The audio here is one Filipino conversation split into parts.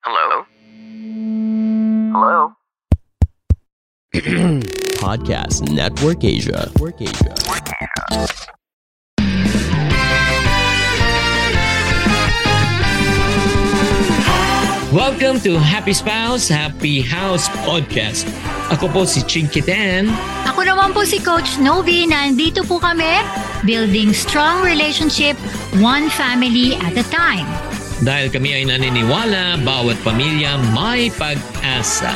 Hello? Hello? Podcast Network Asia. Network Asia. Welcome to Happy Spouse, Happy House Podcast. Ako po si Chinky Tan. Ako naman po si Coach Novi. Nandito po kami, building strong relationship, one family at a time. Dahil kami ay naniniwala, bawat pamilya may pag-asa.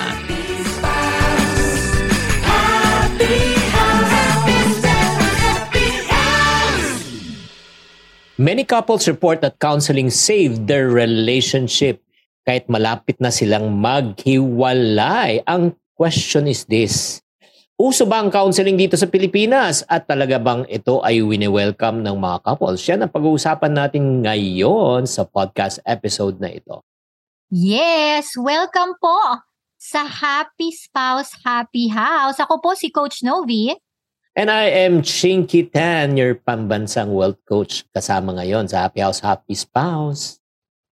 Many couples report that counseling saved their relationship kahit malapit na silang maghiwalay. Ang question is this, uso ba ang counseling dito sa Pilipinas at talaga bang ito ay wini-welcome ng mga couples? Yan ang pag-uusapan natin ngayon sa podcast episode na ito. Yes, welcome po sa Happy Spouse, Happy House. Ako po si Coach Novi. And I am Chinky Tan, your pambansang wealth coach kasama ngayon sa Happy House, Happy Spouse.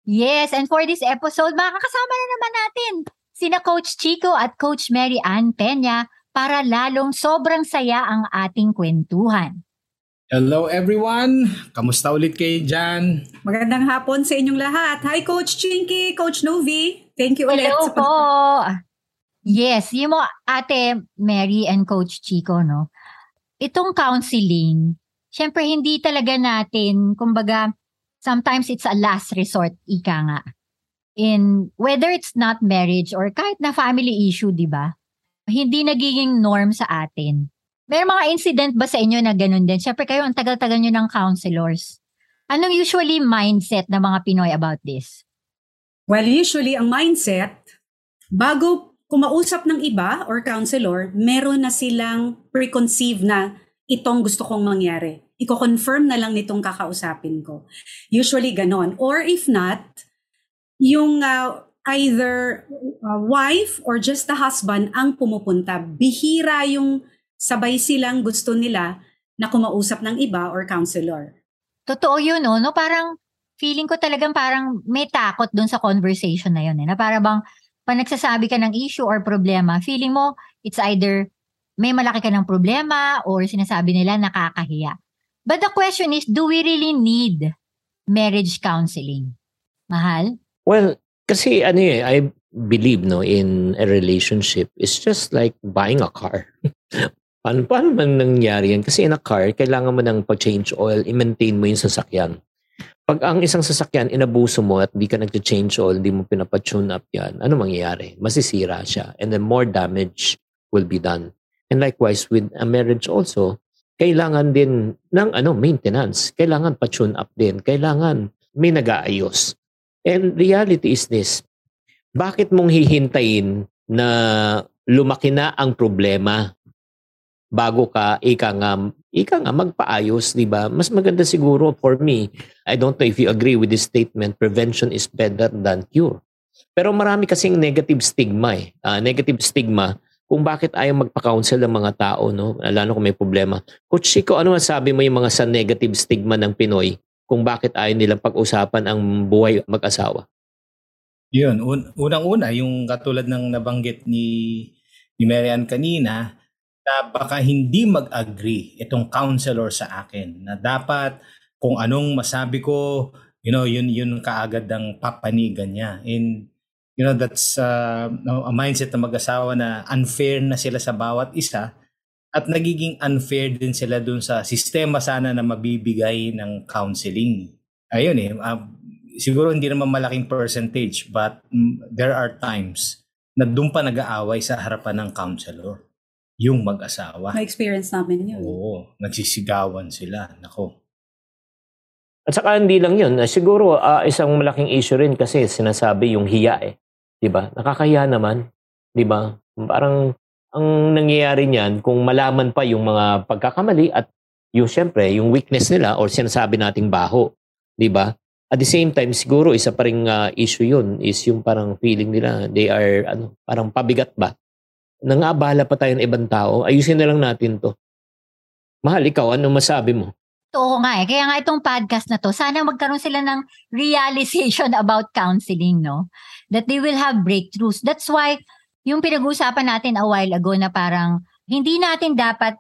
Yes, and for this episode, makakasama na naman natin sina Coach Chico at Coach Mary Ann Peña para lalong sobrang saya ang ating kwentuhan. Hello everyone! Kamusta ulit kayo dyan? Magandang hapon sa inyong lahat. Hi Coach Chinky, Coach Novi. Thank you ulit. Hello sa po! Yes, yung mo ate Mary and Coach Chico, no? Itong counseling, syempre hindi talaga natin, kumbaga, sometimes it's a last resort, ika nga. In whether it's not marriage or kahit na family issue, di ba? Hindi nagiging norm sa atin. May mga incident ba sa inyo na ganun din? Syempre kayo, ang tagal-tagal nyo ng counselors. Anong usually mindset ng mga Pinoy about this? Well, usually ang mindset, bago kumausap ng iba or counselor, meron na silang preconceived na itong gusto kong mangyari. Iko-confirm na lang nitong kakausapin ko. Usually ganon. Or if not, yung uh, either uh, wife or just the husband ang pumupunta. Bihira yung sabay silang gusto nila na kumausap ng iba or counselor. Totoo yun, no? no? Parang feeling ko talagang parang may takot dun sa conversation na yun. Eh, na para bang pag nagsasabi ka ng issue or problema, feeling mo it's either may malaki ka ng problema or sinasabi nila nakakahiya. But the question is, do we really need marriage counseling? Mahal? Well, kasi ano eh, I believe no in a relationship it's just like buying a car. paano, paano man nangyari yan? Kasi in a car, kailangan mo ng pag-change oil, i-maintain mo yung sasakyan. Pag ang isang sasakyan, inabuso mo at di ka nag-change oil, di mo pinapatune up yan, ano mangyayari? Masisira siya. And then more damage will be done. And likewise, with a marriage also, kailangan din ng ano maintenance. Kailangan pa-tune up din. Kailangan may nag-aayos. And reality is this, bakit mong hihintayin na lumaki na ang problema bago ka ika nga ika nga magpaayos, 'di ba? Mas maganda siguro for me. I don't know if you agree with this statement, prevention is better than cure. Pero marami kasing negative stigma eh. Uh, negative stigma kung bakit ayaw magpa-counsel ng mga tao, no? Lalo kung may problema. Coach Chico, ano masabi mo yung mga sa negative stigma ng Pinoy kung bakit ayaw nilang pag-usapan ang buhay mag-asawa? Yun, un- unang-una, yung katulad ng nabanggit ni, ni Marian kanina, na baka hindi mag-agree itong counselor sa akin na dapat kung anong masabi ko, you know, yun yun kaagad ang papanigan niya. And you know, that's uh, a mindset ng mag-asawa na unfair na sila sa bawat isa at nagiging unfair din sila dun sa sistema sana na mabibigay ng counseling. Ayun eh, uh, siguro hindi naman malaking percentage but mm, there are times na doon pa nag-aaway sa harapan ng counselor yung mag-asawa. Na-experience namin yun. Oo, nagsisigawan sila. Nako. At saka hindi lang yun. Uh, siguro uh, isang malaking issue rin kasi sinasabi yung hiya eh. 'Di ba? Nakakahiya naman, 'di ba? Parang ang nangyayari niyan kung malaman pa yung mga pagkakamali at yung syempre yung weakness nila or sinasabi nating baho, 'di ba? At the same time siguro isa pa ring uh, issue yun is yung parang feeling nila they are ano, parang pabigat ba? Nangaabala pa tayo ng ibang tao, ayusin na lang natin 'to. Mahal, ikaw, ano masabi mo? Oo nga eh. Kaya nga itong podcast na to, sana magkaroon sila ng realization about counseling, no? That they will have breakthroughs. That's why yung pinag-uusapan natin a while ago na parang hindi natin dapat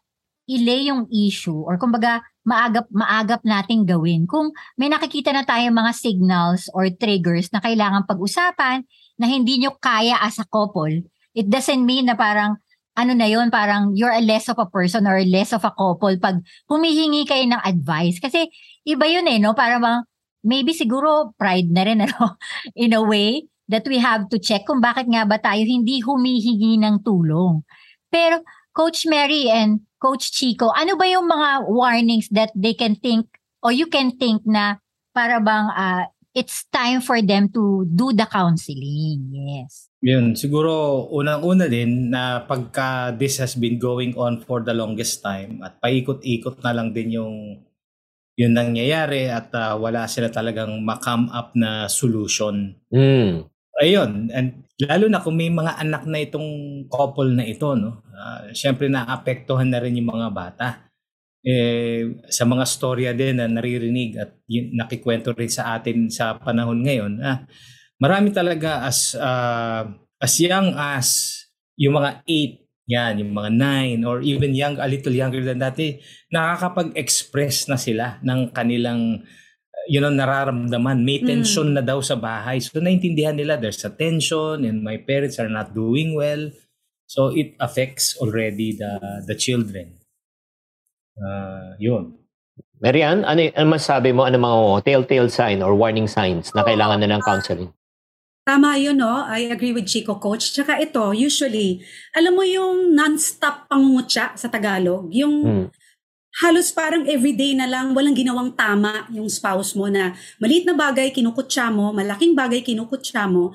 ilay yung issue or kumbaga maagap maagap nating gawin. Kung may nakikita na tayong mga signals or triggers na kailangan pag-usapan na hindi nyo kaya as a couple, it doesn't mean na parang ano na yon parang you're a less of a person or less of a couple pag humihingi kayo ng advice. Kasi iba yun eh, no? Para bang, maybe siguro pride na rin, ano? In a way that we have to check kung bakit nga ba tayo hindi humihingi ng tulong. Pero Coach Mary and Coach Chico, ano ba yung mga warnings that they can think or you can think na para bang uh, it's time for them to do the counseling? Yes. Yun, siguro unang-una din na pagka this has been going on for the longest time at paikot-ikot na lang din yung yun nangyayari at uh, wala sila talagang ma-come up na solution. Mm. Ayun, and lalo na kung may mga anak na itong couple na ito, no? Uh, Siyempre naapektuhan na rin yung mga bata. Eh, sa mga storya din na naririnig at yun, nakikwento rin sa atin sa panahon ngayon, ah, marami talaga as uh, as young as yung mga 8 yan, yung mga 9 or even young, a little younger than dati, nakakapag-express na sila ng kanilang you know, nararamdaman. May tension mm. na daw sa bahay. So, naintindihan nila there's a tension and my parents are not doing well. So, it affects already the the children. Uh, yun. Marian, ano, ano masabi mo? Ano mga telltale sign or warning signs na kailangan na ng counseling? Tama yun, no? I agree with Chico, Coach. Tsaka ito, usually, alam mo yung non-stop pangungutya sa Tagalog? Yung hmm. Halos parang everyday na lang, walang ginawang tama yung spouse mo na maliit na bagay kinukutya mo, malaking bagay kinukutya mo,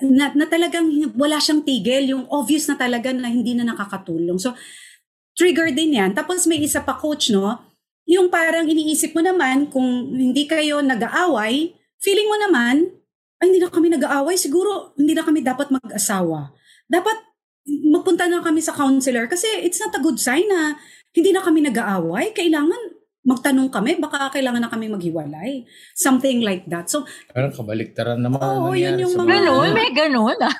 na, na talagang wala siyang tigil, yung obvious na talaga na hindi na nakakatulong. So, trigger din yan. Tapos may isa pa, Coach, no? Yung parang iniisip mo naman, kung hindi kayo nag-aaway, feeling mo naman, ay hindi na kami nag-aaway, siguro hindi na kami dapat mag-asawa. Dapat magpunta na kami sa counselor kasi it's not a good sign na hindi na kami nag-aaway. Kailangan magtanong kami, baka kailangan na kami maghiwalay. Something like that. So, Parang kabaliktaran naman. Oo, yun yung mga... Ganun, may ganun. Ah.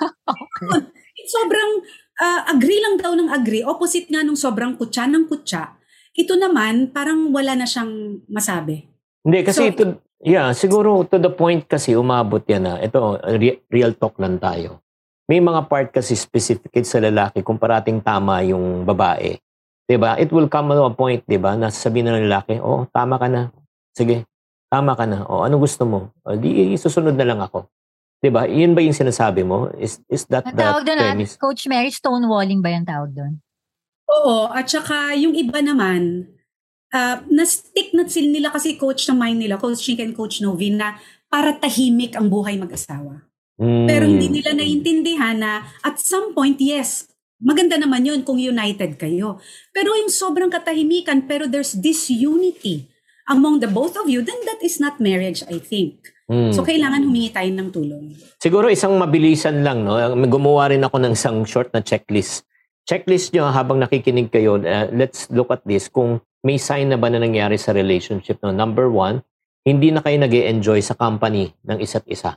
sobrang uh, agree lang daw ng agree. Opposite nga nung sobrang kutsa ng kutsa. Ito naman, parang wala na siyang masabi. Hindi, kasi So, ito, yeah, siguro to the point kasi umabot yan na, ito, re- real talk lang tayo. May mga part kasi specific sa lalaki kung parating tama yung babae. 'Di ba? It will come to a point, 'di ba, na sasabihin ng lalaki, "Oh, tama ka na. Sige, tama ka na. Oh, ano gusto mo? O, di susunod na lang ako." 'Di ba? Iyon ba yung sinasabi mo? Is is that Ang the tawag doon, ah, premise? Coach Mary, stonewalling ba yung tawag doon? Oo, at saka yung iba naman, uh, na-stick na sila nila kasi coach ng mind nila, Coach Chink and Coach Novin, na para tahimik ang buhay mag-asawa. Mm. Pero hindi nila naiintindihan na at some point, yes, maganda naman yun kung united kayo. Pero yung sobrang katahimikan, pero there's disunity among the both of you, then that is not marriage, I think. Mm. So, kailangan humingi tayo ng tulong. Siguro isang mabilisan lang, no? Gumawa rin ako ng isang short na checklist. Checklist nyo habang nakikinig kayo, uh, let's look at this. Kung may sign na ba na nangyari sa relationship, no? Number one, hindi na kayo nag enjoy sa company ng isa't isa.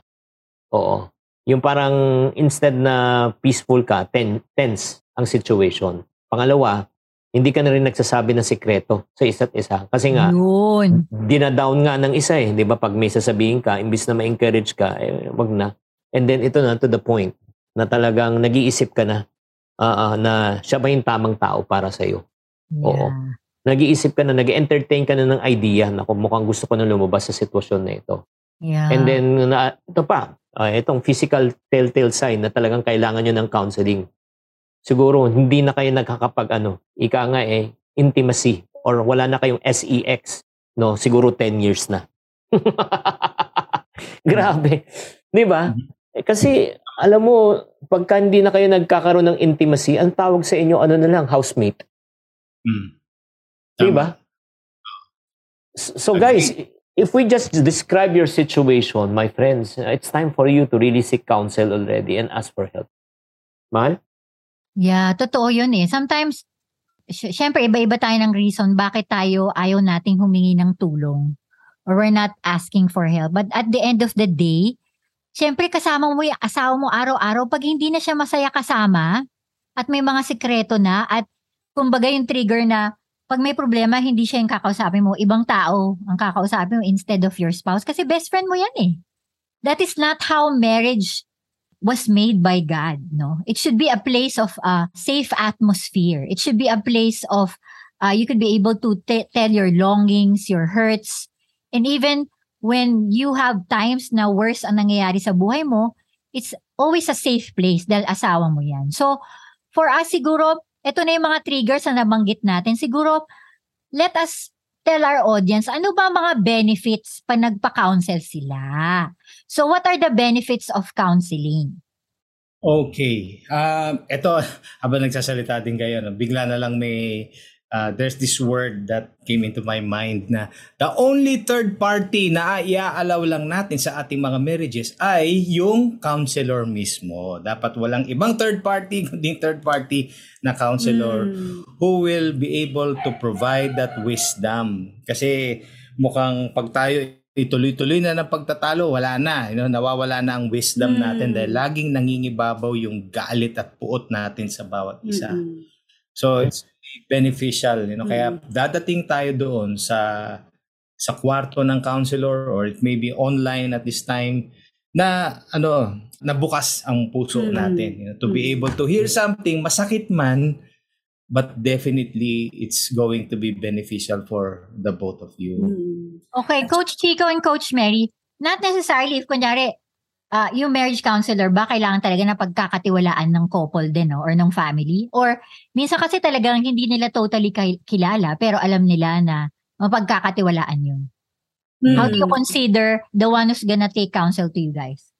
Oo. Yung parang instead na peaceful ka, ten, tense ang situation. Pangalawa, hindi ka na rin nagsasabi ng sikreto sa isa't isa. Kasi nga, Yun. dinadown nga ng isa eh. Di ba? Pag may sasabihin ka, imbis na ma-encourage ka, eh, wag na. And then ito na to the point na talagang nag-iisip ka na ah, ah, na siya ba yung tamang tao para sa'yo. Oo. Yeah. Nag-iisip ka na, nag-entertain ka na ng idea na kung mukhang gusto ko na lumabas sa sitwasyon na ito. Yeah. And then, na, ito pa, ah, itong physical telltale sign na talagang kailangan nyo ng counseling. Siguro, hindi na kayo nagkakapag, ano, ika nga eh, intimacy or wala na kayong sex, no? Siguro 10 years na. Grabe. Di ba? Eh, kasi, alam mo, pagka hindi na kayo nagkakaroon ng intimacy, ang tawag sa inyo, ano na lang, housemate. Hmm. Di ba? So guys, if we just describe your situation, my friends, it's time for you to really seek counsel already and ask for help. Mahal? Yeah, totoo yun eh. Sometimes, sy- syempre iba-iba tayo ng reason bakit tayo ayaw nating humingi ng tulong or we're not asking for help. But at the end of the day, syempre kasama mo yung asawa mo araw-araw pag hindi na siya masaya kasama at may mga sikreto na at kumbaga yung trigger na pag may problema, hindi siya yung kakausapin mo. Ibang tao ang kakausapin mo instead of your spouse. Kasi best friend mo yan eh. That is not how marriage was made by God, no? It should be a place of uh, safe atmosphere. It should be a place of uh, you could be able to t- tell your longings, your hurts, and even when you have times na worse ang nangyayari sa buhay mo, it's always a safe place dahil asawa mo yan. So, for us siguro, ito na yung mga triggers na nabanggit natin. Siguro, let us tell our audience, ano ba mga benefits pa nagpa-counsel sila? So, what are the benefits of counseling? Okay. Um, ito, habang nagsasalita din kayo, no, bigla na lang may, uh, there's this word that came into my mind na the only third party na iaalaw lang natin sa ating mga marriages ay yung counselor mismo. Dapat walang ibang third party, kundi third party na counselor Mm. who will be able to provide that wisdom. Kasi mukhang pag tayo ituloy-tuloy na ng pagtatalo, wala na. You know, nawawala na ang wisdom Mm. natin dahil laging nangingibabaw yung galit at puot natin sa bawat isa. Mm-mm. So it's beneficial, you know. Kaya Mm. dadating tayo doon sa sa kwarto ng counselor or it may be online at this time na ano, nabukas ang puso Mm. natin you know, to be Mm. able to hear something masakit man but definitely it's going to be beneficial for the both of you. Mm. Okay, Coach Chico and Coach Mary, not necessarily if kunyari, ah, yung marriage counselor ba kailangan talaga na pagkakatiwalaan ng couple din no? or ng family? Or minsan kasi talagang hindi nila totally kilala pero alam nila na mapagkakatiwalaan yun. How do you Mm. consider the one who's gonna take counsel to you guys?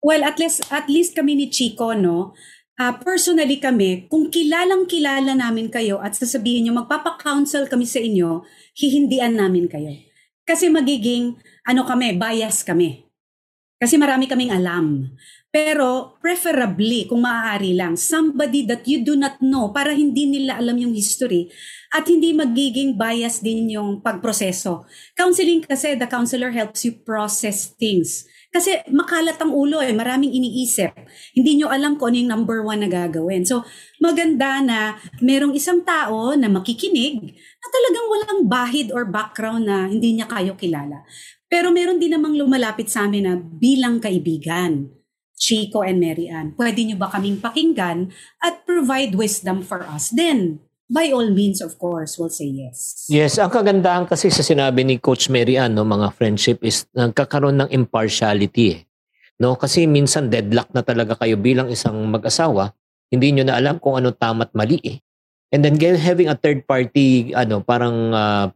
Well, at least at least kami ni Chico, no? Ah, personally kami, kung kilalang kilala namin kayo at sasabihin nyo, magpapa-counsel kami sa inyo, hihindian namin kayo. Kasi magiging, ano kami, bias kami. Kasi marami kaming alam. Pero preferably, kung maaari lang, somebody that you do not know para hindi nila alam yung history at hindi magiging bias din yung pagproseso. Counseling kasi, the counselor helps you process things. Kasi makalat ang ulo eh, maraming iniisip. Hindi nyo alam kung ano yung number one na gagawin. So, maganda na merong isang tao na makikinig na talagang walang bahid or background na hindi niya kayo kilala. Pero meron din namang lumalapit sa amin na bilang kaibigan, Chico and Mary Ann, pwede nyo ba kaming pakinggan at provide wisdom for us? Then, by all means, of course, we'll say yes. Yes, ang kagandahan kasi sa sinabi ni Coach Mary Ann, no, mga friendship is nagkakaroon ng impartiality eh. No, kasi minsan deadlock na talaga kayo bilang isang mag-asawa, hindi nyo na alam kung ano tama't mali eh. And then having a third party ano parang uh,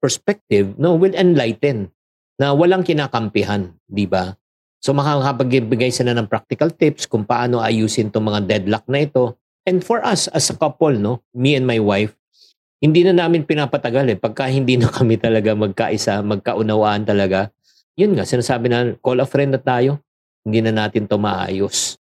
perspective no will enlighten na walang kinakampihan, di ba? So makakapagbigay sila ng practical tips kung paano ayusin tong mga deadlock na ito. And for us as a couple, no, me and my wife, hindi na namin pinapatagal eh. Pagka hindi na kami talaga magkaisa, magkaunawaan talaga, yun nga, sinasabi na, call a friend na tayo, hindi na natin to maayos.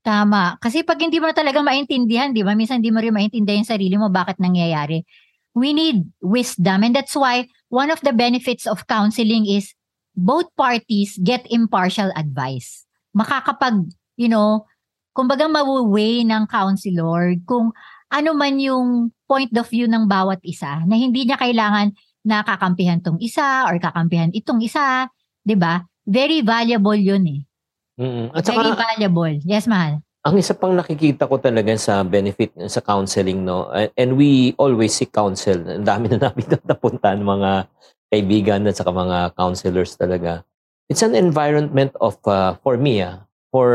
Tama. Kasi pag hindi mo talaga maintindihan, di ba? Minsan hindi mo rin maintindihan yung sarili mo bakit nangyayari. We need wisdom. And that's why one of the benefits of counseling is both parties get impartial advice. Makakapag, you know, kumbaga mawu-weigh ng counselor kung ano man yung point of view ng bawat isa na hindi niya kailangan na kakampihan tong isa or kakampihan itong isa, 'di ba? Very valuable 'yun eh. Mm-mm. At Very saka, valuable. Yes, mahal. Ang isa pang nakikita ko talaga sa benefit sa counseling, no, and we always seek counsel. Ang dami na namin napuntahan mga kaibigan at saka mga counselors talaga. It's an environment of, uh, for me, ah, for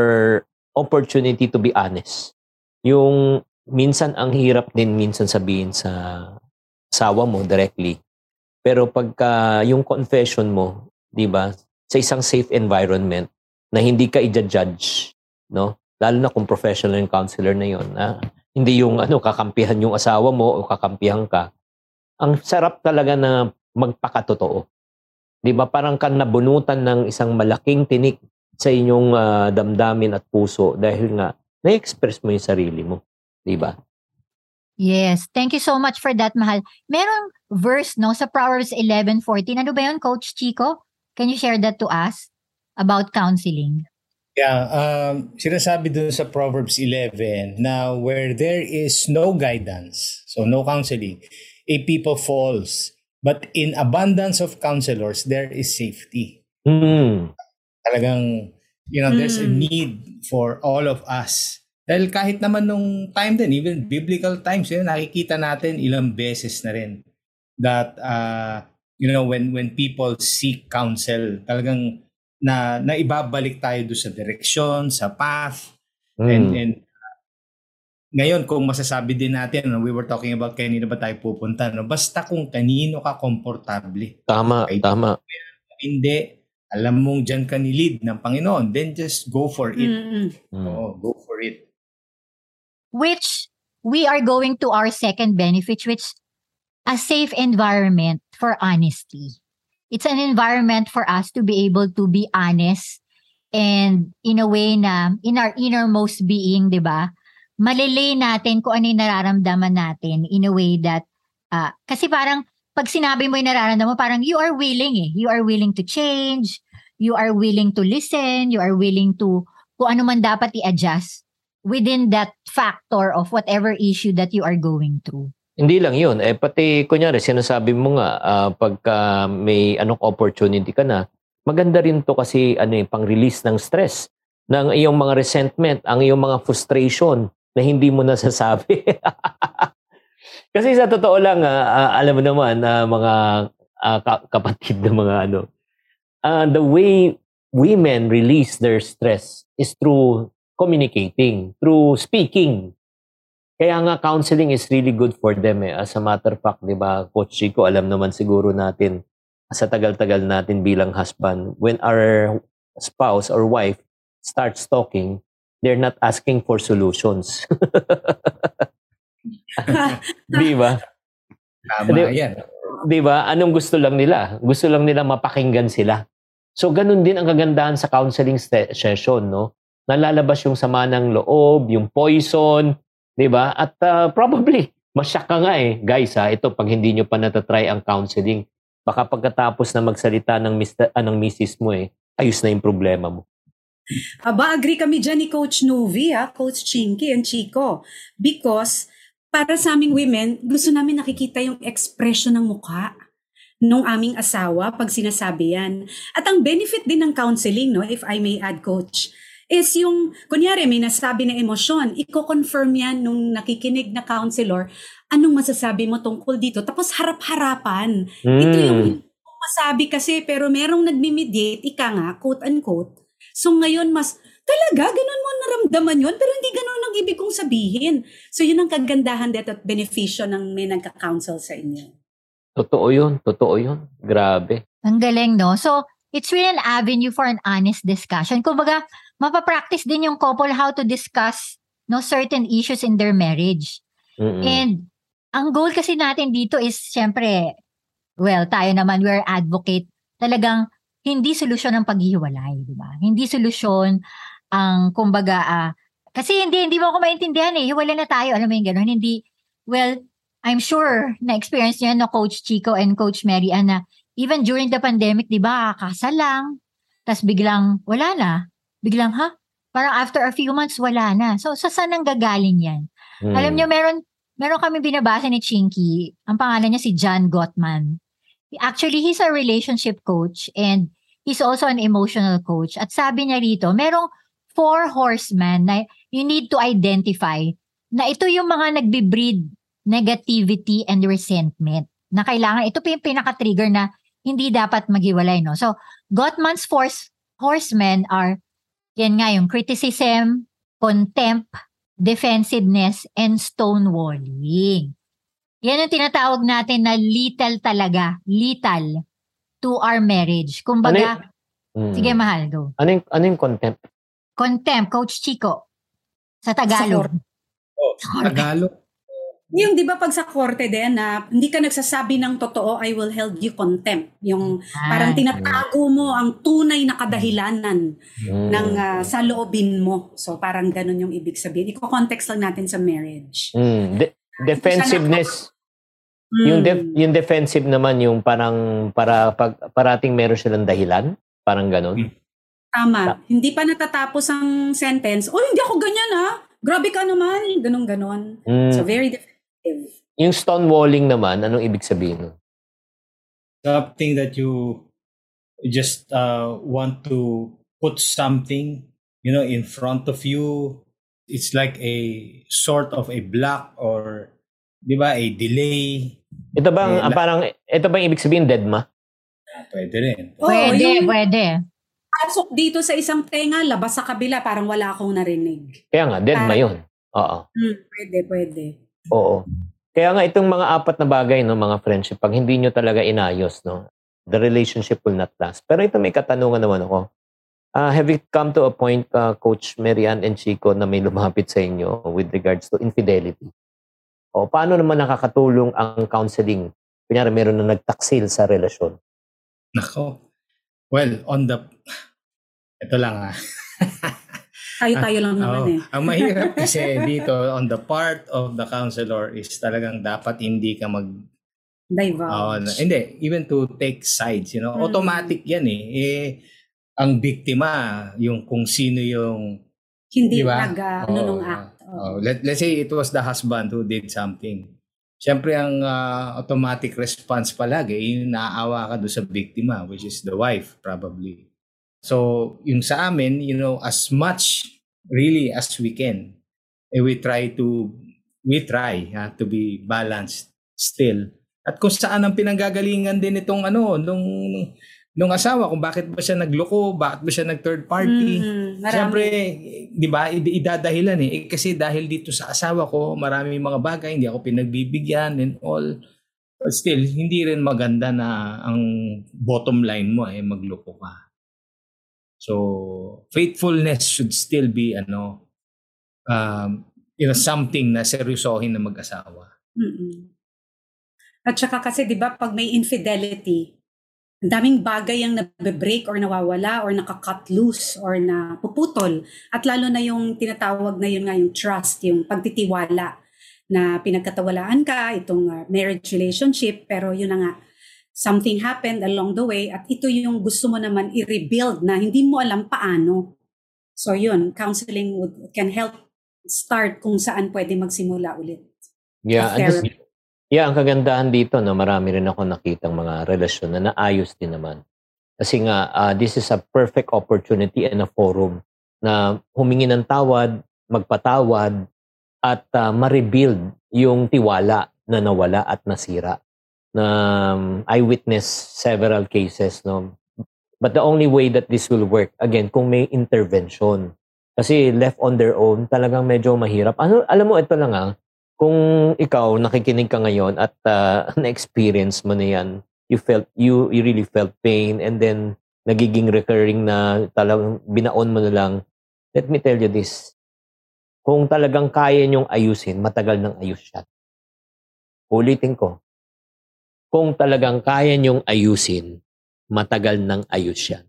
opportunity to be honest. Yung minsan ang hirap din minsan sabihin sa sawa mo directly. Pero pagka yung confession mo, 'di ba, sa isang safe environment na hindi ka i-judge, no? Lalo na kung professional yung counselor na 'yon, na hindi yung ano kakampihan yung asawa mo o kakampihan ka. Ang sarap talaga na magpakatotoo. 'Di ba? Parang kan nabunutan ng isang malaking tinik sa inyong ah, damdamin at puso dahil nga na-express mo yung sarili mo, 'di ba? Yes. Thank you so much for that, Mahal. Merong verse, no, sa Proverbs 11.14. Ano ba yun, Coach Chico? Can you share that to us about counseling? Yeah, um, sinasabi dun sa Proverbs 11 na where there is no guidance, so no counseling, a people falls. But in abundance of counselors, there is safety. Hmm. Talagang, you know, there's a Mm. need for all of us. Dahil kahit naman nung time din, even biblical times, yun, nakikita natin ilang beses na rin that, uh, you know, when when people seek counsel, talagang na naibabalik tayo doon sa direksyon, sa path, and, Hmm. and uh, ngayon kung masasabi din natin, no, we were talking about kanino ba tayo pupunta, no? basta kung kanino ka komportable. Tama, Okay. tama. Hindi, alam mong dyan ka nilid ng Panginoon, then just go for it. Hmm. Oo, go for it. Which we are going to our second benefit, which a safe environment for honesty. It's an environment for us to be able to be honest and in a way na in our innermost being, di ba? Malilay natin kung ano yung nararamdaman natin in a way that, ah, kasi parang pag sinabi mo yung nararamdaman mo, parang you are willing eh. You are willing to change. You are willing to listen. You are willing to, kung ano man dapat i-adjust within that factor of whatever issue that you are going through. Hindi lang yun. Eh, pati, kunyari, sinasabi mo nga, ah, pagka may anong opportunity ka na, maganda rin to kasi ano eh, pang-release ng stress, ng iyong mga resentment, ang iyong mga frustration na hindi mo nasasabi. kasi sa totoo lang, ah, alam mo naman, na mga ka- kapatid na mga ano, ah, the way women release their stress is through communicating, through speaking. Kaya nga counseling is really good for them eh. As a matter of fact, 'di ba, Coach Chico, alam naman siguro natin sa tagal-tagal natin bilang husband, when our spouse or wife starts talking, they're not asking for solutions. 'Di ba? Tama Hindi- yan. 'Di ba? Anong gusto lang nila? Gusto lang nila mapakinggan sila. So ganun din ang kagandahan sa counseling session, no? Nalalabas yung sama ng loob, yung poison, 'di ba? At uh, probably masyak ka nga eh, guys ha, ito pag hindi nyo pa natatry ang counseling, baka pagkatapos na magsalita ng Mr. anong misis mo eh, ayos na yung problema mo. Aba, agree kami dyan ni Coach Novi, ha? Coach Chinky and Chico. Because para sa aming women, gusto namin nakikita yung expression ng mukha nung aming asawa pag sinasabi yan. At ang benefit din ng counseling, no, if I may add, Coach, is yung, kunyari, may nasabi na emosyon, i-confirm yan nung nakikinig na counselor, anong masasabi mo tungkol dito? Tapos harap-harapan. Ito yung Mm. ko masabi kasi pero merong nagmi-mediate, ika nga, quote-unquote. So ngayon mas, talaga, ganun mo naramdaman yun, pero hindi ganun ang ibig kong sabihin. So yun ang kagandahan dito at beneficyo ng may nagka-counsel sa inyo. Totoo yun, totoo yun. Grabe. Ang galing, no? So, it's really an avenue for an honest discussion. Kumbaga, mapapractice din yung couple how to discuss no certain issues in their marriage. Mm-mm. And ang goal kasi natin dito is, syempre, well, tayo naman, we're advocate, talagang hindi solusyon ang paghihiwalay, di ba? Hindi solusyon ang, kumbaga, ah, kasi hindi, hindi mo ako maintindihan eh, hiwalay na tayo, alam mo yung gano'n, hindi, well, I'm sure na-experience niyo yan, no, Coach Chico and Coach Mary Ann, na even during the pandemic, di ba, kasal lang, tas biglang, wala na, biglang, ha? Parang after a few months, wala na. So, sa saan ang gagaling yan? Mm. Alam niyo, meron, meron kami binabasa ni Chinky. Ang pangalan niya si John Gottman. Actually, he's a relationship coach and he's also an emotional coach. At sabi niya rito, merong four horsemen na you need to identify na ito yung mga nagbe-breed negativity and resentment. Na kailangan, ito pa yung pinaka-trigger na hindi dapat maghiwalay, no? So, Gottman's force, horsemen are, yan nga yung criticism, contempt, defensiveness, and stonewalling. Yan ang tinatawag natin na lethal talaga. Lethal to our marriage. Kumbaga, Mm. sige mahal, go. Ano yung, ano yung contempt? Contempt, Coach Chico. Sa Tagalog. Oh, Tagalog. Yung di ba pag sa korte din na hindi ka nagsasabi ng totoo, I will hold you contempt. Yung parang Ah, tinatago mo ang tunay na kadahilanan Mm. ng ah, sa loobin mo. So parang ganun yung ibig sabihin. Iko-context lang natin sa marriage. Mm. De- defensiveness. Mm. Yung def, yung defensive naman yung parang para pag parating meron silang dahilan, parang ganun. Tama. Hindi pa natatapos ang sentence. Oh, hindi ako ganyan ah. Grabe ka naman. Ganon, ganon. Mm, So, very defensive. Yung stonewalling naman, anong ibig sabihin nun? Something that you just uh, want to put something, you know, in front of you. It's like a sort of a block or, di ba, a delay. Ito bang ah, la- parang ito bang ibig sabihin deadma? Pwede rin. Oo, Pwede, yung pwede. pasok dito sa isang tenga, labas sa kabila, parang wala akong narinig. Kaya nga deadma Ah. 'yon. Oo. Hmm, pwede, pwede. Oo. Kaya nga itong mga apat na bagay no, mga friendship, pag hindi nyo talaga inayos, no, the relationship will not last. Pero ito may katanungan naman ako. Ah, have you come to a point, uh, Coach Marian and Chico, na may lumapit sa inyo with regards to infidelity? O paano naman nakakatulong ang counseling? Kunyari, meron na nagtaksil sa relasyon. Nako. Well, on the... Ito lang ah. Tayo-tayo lang naman Oo. eh. Ang mahirap kasi dito, on the part of the counselor is talagang dapat hindi ka mag... Divulge. Oo, na- hindi, even to take sides, you know. Mm. Automatic yan eh. eh. Ang biktima, yung kung sino yung... Hindi Di ba? nag, uh, ano Oo, nung act. Oo. Oh, let, let's say it was the husband who did something. Siyempre, ang ah, automatic response palagi, yung naaawa ka doon sa biktima, which is the wife, probably. So, yung sa amin, you know, as much really as we can, eh, we try to, we try ha, to be balanced still. At kung saan ang pinanggagalingan din itong ano, nung, nung asawa, kung bakit ba siya nagloko, bakit ba siya nag-third party. Mhm, marami. Siyempre, di ba, id- idadahilan eh. eh. Kasi dahil dito sa asawa ko, marami mga bagay, hindi ako pinagbibigyan and all. But still, hindi rin maganda na ang bottom line mo eh, magloko ka. So, faithfulness should still be, ano, um, you know, something na seryosohin na mag-asawa. Mm-mm. At saka kasi 'di ba pag may infidelity, ang daming bagay ang nabe-break or nawawala or nakakat loose or na puputol. At lalo na yung tinatawag na yun nga yung trust, yung pagtitiwala na pinagkatawalaan ka, itong uh, marriage relationship, pero yun na nga, something happened along the way at ito yung gusto mo naman i-rebuild na hindi mo alam paano. So yun, counseling would, can help start kung saan pwede magsimula ulit. Yeah, and just- yeah, ang kagandahan dito, no, marami rin ako nakitang mga relasyon na naayos din naman. Kasi nga, ah, this is a perfect opportunity and a forum na humingi ng tawad, magpatawad, at ah, ma-rebuild yung tiwala na nawala at nasira. Na um, I witnessed several cases, no. But the only way that this will work, again, kung may intervention. Kasi left on their own, talagang medyo mahirap. Ano, alam mo, ito lang ah, kung ikaw nakikinig ka ngayon at uh, na-experience mo na yan, you felt you you really felt pain and then nagiging recurring na talagang binaon mo na lang. Let me tell you this. Kung talagang kaya niyong ayusin, matagal nang ayus siya. Ulitin ko. Kung talagang kaya niyong ayusin, matagal nang ayus siya.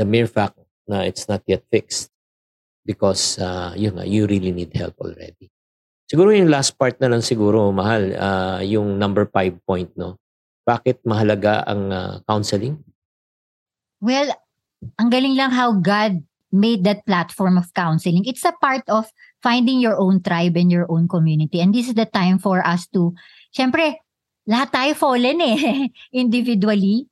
The mere fact na it's not yet fixed because uh, yun nga, you really need help already. Siguro yung last part na lang siguro, mahal, ah, yung number five point, no? Bakit mahalaga ang ah, counseling? Well, ang galing lang how God made that platform of counseling. It's a part of finding your own tribe and your own community. And this is the time for us to, syempre, lahat tayo fallen eh, individually.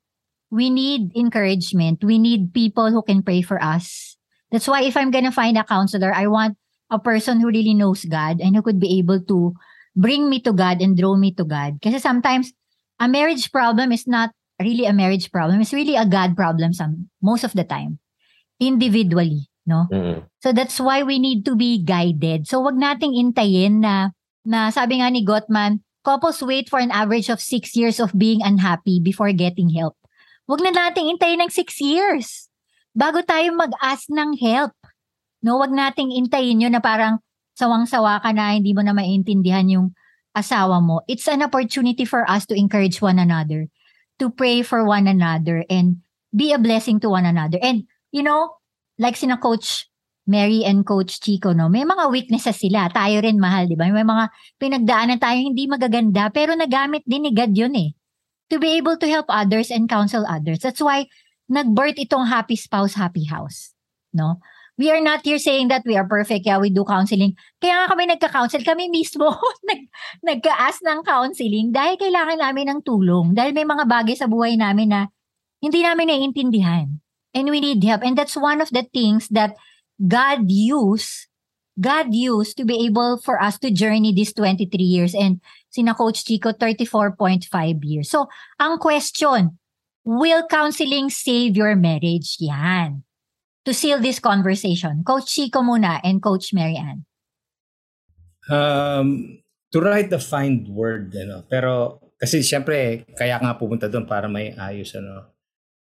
We need encouragement. We need people who can pray for us. That's why if I'm gonna find a counselor, I want a person who really knows God and who could be able to bring me to God and draw me to God. Kasi sometimes, a marriage problem is not really a marriage problem. It's really a God problem some most of the time. Individually, no? Mm. So that's why we need to be guided. So wag nating intayin na na sabi nga ni Gottman, couples wait for an average of six years of being unhappy before getting help. Wag na nating intayin ng six years bago tayo mag-ask ng help. No, wag nating intayin yun na parang sawang-sawa ka na hindi mo na maintindihan yung asawa mo. It's an opportunity for us to encourage one another, to pray for one another and be a blessing to one another. And you know, like sina coach Mary and Coach Chico, no, may mga weaknesses sila. Tayo rin mahal, di ba? May mga pinagdaanan tayo hindi magaganda, pero nagamit din ni God yun eh. To be able to help others and counsel others. That's why nag-birth itong Happy Spouse, Happy House. No? We are not here saying that we are perfect, yeah, we do counseling. Kaya nga kami nagka-counsel, kami mismo nag, nagka-ask ng counseling dahil kailangan namin ng tulong. Dahil may mga bagay sa buhay namin na hindi namin naiintindihan. And we need help. And that's one of the things that God used God used to be able for us to journey these 23 years and sina Coach Chico 34.5 years. So, ang question, will counseling save your marriage? Yan to seal this conversation? Coach Chico muna and Coach Marianne. Um, to write the find word, ano. Pero kasi siyempre, kaya nga pupunta doon para may ayos. Ano.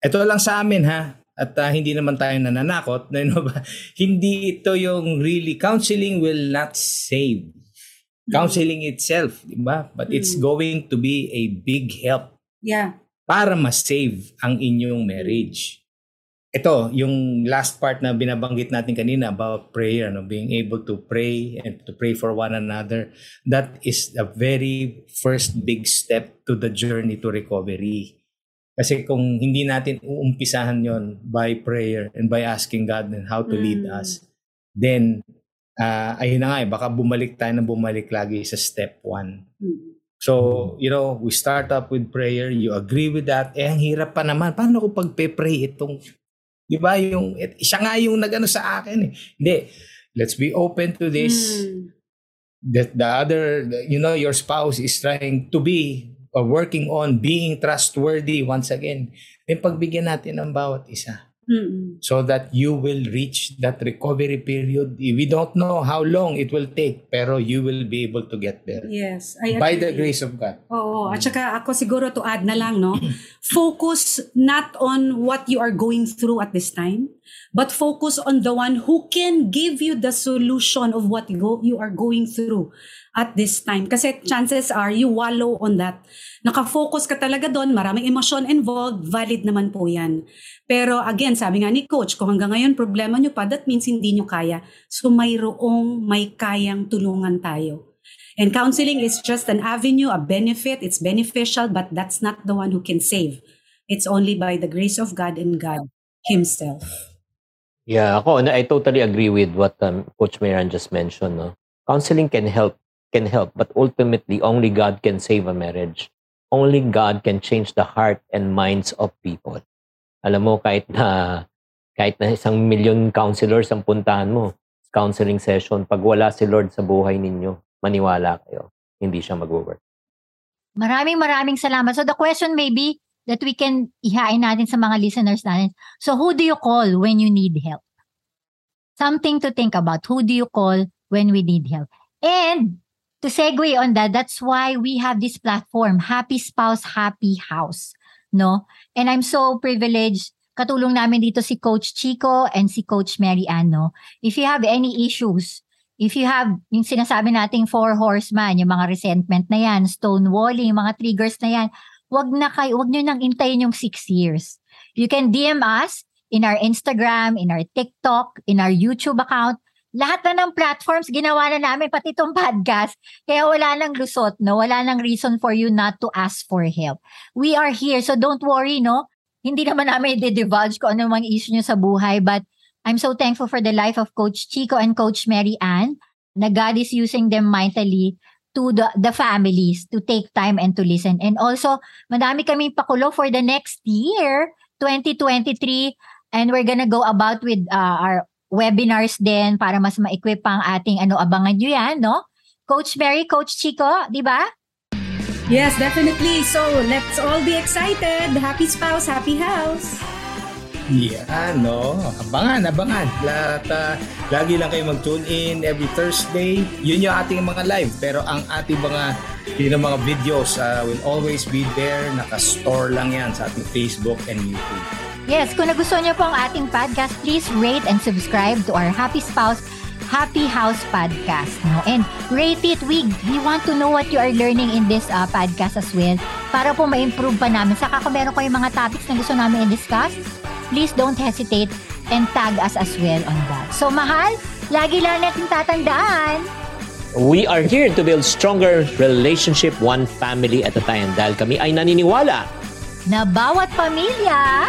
Ito lang sa amin ha. At uh, hindi naman tayo nananakot. Ano ba? hindi ito yung really, counseling will not save. Counseling itself, di ba? But it's mm. going to be a big help. Yeah. Para ma-save ang inyong marriage ito, yung last part na binabanggit natin kanina about prayer, no? being able to pray and to pray for one another, that is the very first big step to the journey to recovery. Kasi kung hindi natin uumpisahan yon by prayer and by asking God and how to mm. lead us, then uh, ayun na nga eh, baka bumalik tayo na bumalik lagi sa step one. Mm. So, you know, we start up with prayer, you agree with that, eh ang hirap pa naman. Paano ko pagpe-pray itong Di ba? Yung, siya nga yung nagano sa akin eh. Hindi. Let's be open to this. Mm. That the other, you know, your spouse is trying to be uh, working on being trustworthy once again. Then pagbigyan natin ng bawat isa. Mm-mm. so that you will reach that recovery period. We don't know how long it will take, pero you will be able to get there. Yes. I By the grace of God. Oo. At saka ako siguro to add na lang, no? focus not on what you are going through at this time, but focus on the one who can give you the solution of what you are going through at this time. Kasi chances are you wallow on that. Nakafocus ka talaga doon, maraming emosyon involved, valid naman po yan. Pero again, sabi nga ni coach, kung hanggang ngayon problema nyo pa, that means hindi nyo kaya. So mayroong may kayang tulungan tayo. And counseling is just an avenue, a benefit. It's beneficial, but that's not the one who can save. It's only by the grace of God and God Himself. Yeah, ako, I totally agree with what um, Coach Miran just mentioned. No? Counseling can help, can help, but ultimately, only God can save a marriage. Only God can change the heart and minds of people. Alam mo, kahit na, kahit na isang million counselors ang puntahan mo, counseling session, pag wala si Lord sa buhay ninyo, maniwala kayo, hindi siya mag-work. Maraming maraming salamat. So the question may be that we can ihain natin sa mga listeners natin. So who do you call when you need help? Something to think about. Who do you call when we need help? And to segue on that, that's why we have this platform, Happy Spouse, Happy House no? And I'm so privileged katulong namin dito si Coach Chico and si Coach Mary Ann, no? If you have any issues, if you have yung sinasabi nating four horseman, yung mga resentment na yan, stonewalling, mga triggers na yan, wag na kayo, wag niyo nang intayin yung six years. You can DM us in our Instagram, in our TikTok, in our YouTube account. Lahat na ng platforms ginawa na namin, pati itong podcast. Kaya wala nang lusot, no? Wala nang reason for you not to ask for help. We are here, so don't worry, no? Hindi naman namin i-divulge kung ano mga issue nyo sa buhay, but I'm so thankful for the life of Coach Chico and Coach Mary Ann na God is using them mightily to the, the families to take time and to listen. And also, madami kaming pakulo for the next year, 2023, and we're gonna go about with uh, our webinars din para mas ma-equip ang ating ano, abangan nyo yan, no? Coach Mary, Coach Chico, di ba? Yes, definitely. So, let's all be excited. Happy spouse, happy house. Yeah, no. Abangan, abangan. Lahat, uh, lagi lang kayo mag-tune in every Thursday. Yun yung ating mga live. Pero ang ating mga yun mga videos uh, will always be there. Naka-store lang yan sa ating Facebook and YouTube. Yes, kung nagustuhan niyo po ang ating podcast, please rate and subscribe to our Happy Spouse Happy House podcast. No? And rate it. We, we want to know what you are learning in this uh, podcast as well para po ma-improve pa namin. Saka kung meron kayong mga topics na gusto namin i-discuss, please don't hesitate and tag us as well on that. So mahal, lagi lang natin tatandaan. We are here to build stronger relationship one family at a time dahil kami ay naniniwala Na bawat pamilya,